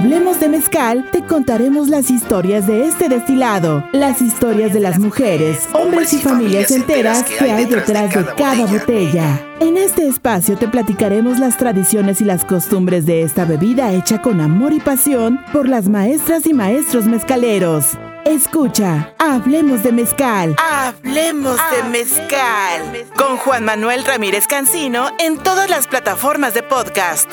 Hablemos de Mezcal te contaremos las historias de este destilado, las historias de las mujeres, hombres y familias enteras que hay detrás de cada botella. En este espacio te platicaremos las tradiciones y las costumbres de esta bebida hecha con amor y pasión por las maestras y maestros mezcaleros. Escucha, hablemos de mezcal. Hablemos de mezcal. Con Juan Manuel Ramírez Cancino en todas las plataformas de podcast.